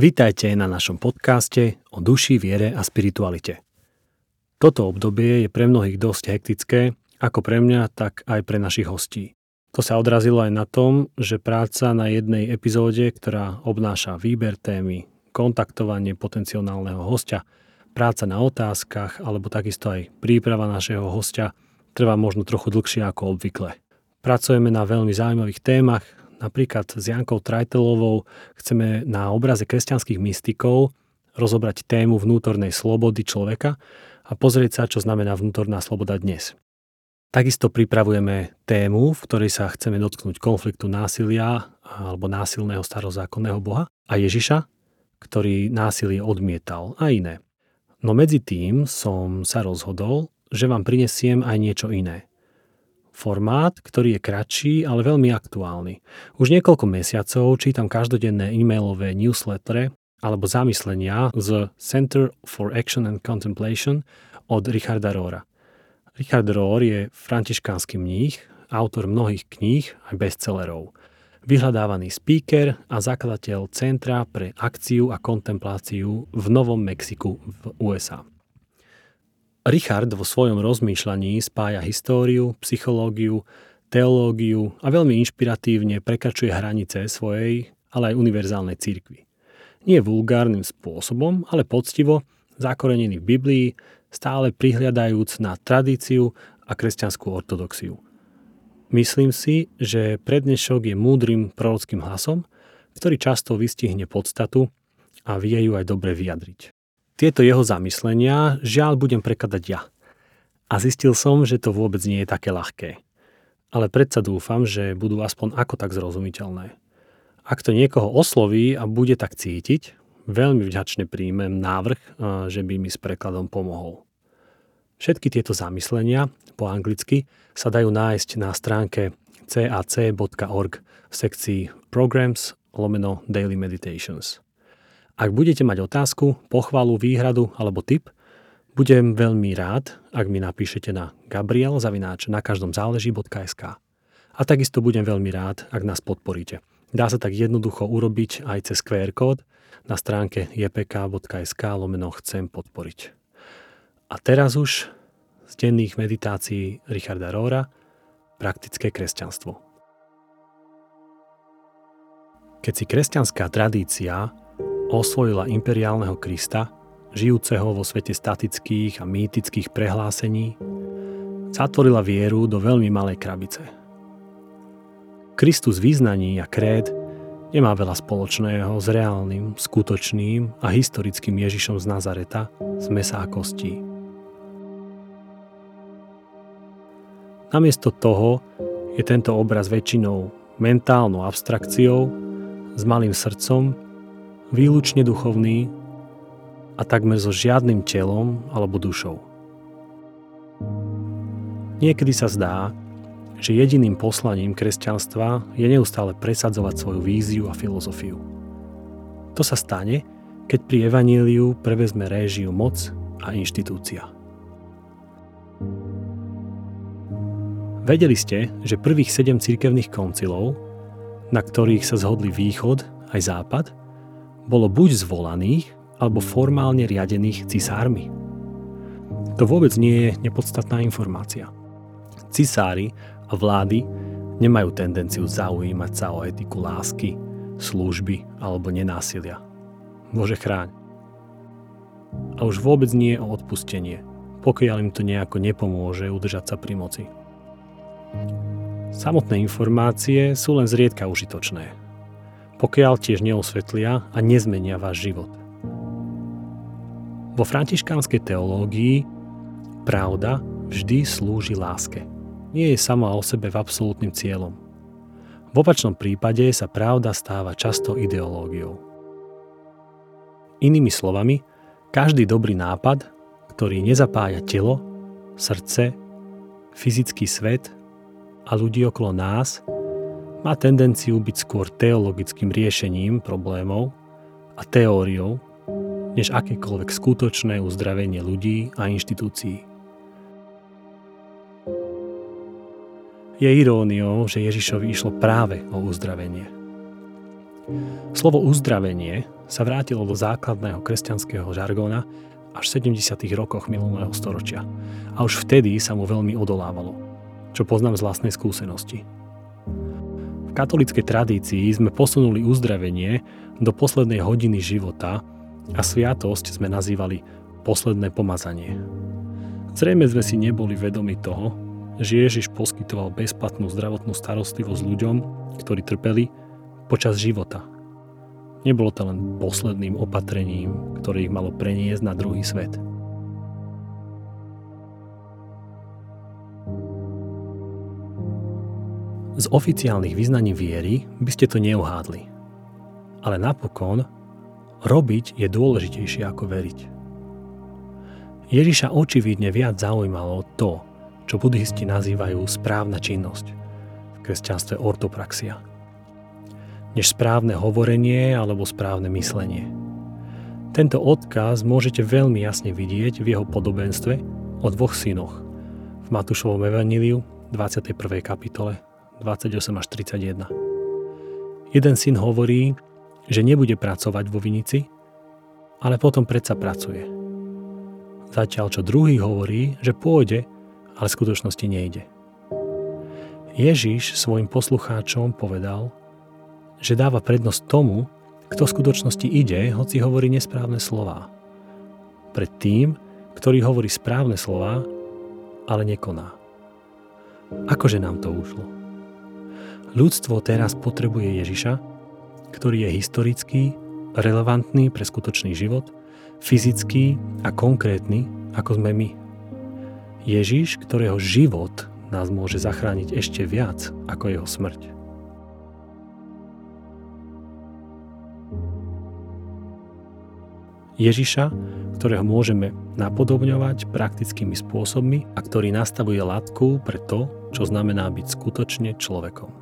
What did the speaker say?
Vítajte na našom podcaste o duši, viere a spiritualite. Toto obdobie je pre mnohých dosť hektické, ako pre mňa, tak aj pre našich hostí. To sa odrazilo aj na tom, že práca na jednej epizóde, ktorá obnáša výber témy, kontaktovanie potenciálneho hostia, práca na otázkach alebo takisto aj príprava našeho hostia trvá možno trochu dlhšie ako obvykle. Pracujeme na veľmi zaujímavých témach, Napríklad s Jankou Trajtelovou chceme na obraze kresťanských mystikov rozobrať tému vnútornej slobody človeka a pozrieť sa, čo znamená vnútorná sloboda dnes. Takisto pripravujeme tému, v ktorej sa chceme dotknúť konfliktu násilia alebo násilného starozákonného boha a Ježiša, ktorý násilie odmietal a iné. No medzi tým som sa rozhodol, že vám prinesiem aj niečo iné formát, ktorý je kratší, ale veľmi aktuálny. Už niekoľko mesiacov čítam každodenné e-mailové newslettere alebo zamyslenia z Center for Action and Contemplation od Richarda Rohra. Richard Rohr je františkánsky mních, autor mnohých kníh aj bestsellerov. Vyhľadávaný speaker a zakladateľ Centra pre akciu a kontempláciu v Novom Mexiku v USA. Richard vo svojom rozmýšľaní spája históriu, psychológiu, teológiu a veľmi inšpiratívne prekračuje hranice svojej, ale aj univerzálnej cirkvi. Nie vulgárnym spôsobom, ale poctivo, zakorenený v Biblii, stále prihliadajúc na tradíciu a kresťanskú ortodoxiu. Myslím si, že prednešok je múdrym prorockým hlasom, ktorý často vystihne podstatu a vie ju aj dobre vyjadriť. Tieto jeho zamyslenia žiaľ budem prekladať ja. A zistil som, že to vôbec nie je také ľahké. Ale predsa dúfam, že budú aspoň ako tak zrozumiteľné. Ak to niekoho osloví a bude tak cítiť, veľmi vďačne príjmem návrh, že by mi s prekladom pomohol. Všetky tieto zamyslenia po anglicky sa dajú nájsť na stránke cac.org v sekcii Programs lomeno Daily Meditations. Ak budete mať otázku, pochvalu, výhradu alebo tip, budem veľmi rád, ak mi napíšete na gabriel zavináč na každom záleží.sk. A takisto budem veľmi rád, ak nás podporíte. Dá sa tak jednoducho urobiť aj cez QR kód na stránke jpk.sk lomeno chcem podporiť. A teraz už z denných meditácií Richarda Róra praktické kresťanstvo. Keď si kresťanská tradícia osvojila imperiálneho Krista, žijúceho vo svete statických a mýtických prehlásení, zatvorila vieru do veľmi malej krabice. Kristus význaní a kréd nemá veľa spoločného s reálnym, skutočným a historickým Ježišom z Nazareta z mesa a kostí. Namiesto toho je tento obraz väčšinou mentálnou abstrakciou, s malým srdcom výlučne duchovný a takmer so žiadnym telom alebo dušou. Niekedy sa zdá, že jediným poslaním kresťanstva je neustále presadzovať svoju víziu a filozofiu. To sa stane, keď pri evaníliu prevezme réžiu moc a inštitúcia. Vedeli ste, že prvých sedem cirkevných koncilov, na ktorých sa zhodli východ aj západ, bolo buď zvolaných, alebo formálne riadených cisármi. To vôbec nie je nepodstatná informácia. Cisári a vlády nemajú tendenciu zaujímať sa o etiku lásky, služby alebo nenásilia. Bože chráň. A už vôbec nie o odpustenie, pokiaľ im to nejako nepomôže udržať sa pri moci. Samotné informácie sú len zriedka užitočné pokiaľ tiež neosvetlia a nezmenia váš život. Vo františkánskej teológii pravda vždy slúži láske. Nie je sama o sebe v absolútnym cieľom. V opačnom prípade sa pravda stáva často ideológiou. Inými slovami, každý dobrý nápad, ktorý nezapája telo, srdce, fyzický svet a ľudí okolo nás, má tendenciu byť skôr teologickým riešením problémov a teóriou, než akékoľvek skutočné uzdravenie ľudí a inštitúcií. Je iróniou, že Ježišovi išlo práve o uzdravenie. Slovo uzdravenie sa vrátilo do základného kresťanského žargóna až v 70. rokoch minulého storočia. A už vtedy sa mu veľmi odolávalo, čo poznám z vlastnej skúsenosti. V katolíckej tradícii sme posunuli uzdravenie do poslednej hodiny života a sviatosť sme nazývali posledné pomazanie. Zrejme sme si neboli vedomi toho, že Ježiš poskytoval bezplatnú zdravotnú starostlivosť ľuďom, ktorí trpeli počas života. Nebolo to len posledným opatrením, ktoré ich malo preniesť na druhý svet. Z oficiálnych vyznaní viery by ste to neuhádli. Ale napokon robiť je dôležitejšie ako veriť. Ježiša očividne viac zaujímalo to, čo buddhisti nazývajú správna činnosť, v kresťanstve ortopraxia, než správne hovorenie alebo správne myslenie. Tento odkaz môžete veľmi jasne vidieť v jeho podobenstve o dvoch synoch v Matúšovom evaníliu 21. kapitole 28 až 31. Jeden syn hovorí, že nebude pracovať vo vinici, ale potom predsa pracuje. Zatiaľ čo druhý hovorí, že pôjde, ale v skutočnosti nejde. Ježiš svojim poslucháčom povedal, že dáva prednosť tomu, kto v skutočnosti ide, hoci hovorí nesprávne slová. Pred tým, ktorý hovorí správne slová, ale nekoná. Akože nám to ušlo? Ľudstvo teraz potrebuje Ježiša, ktorý je historický, relevantný pre skutočný život, fyzický a konkrétny, ako sme my. Ježiš, ktorého život nás môže zachrániť ešte viac ako jeho smrť. Ježiša, ktorého môžeme napodobňovať praktickými spôsobmi a ktorý nastavuje latku pre to, čo znamená byť skutočne človekom.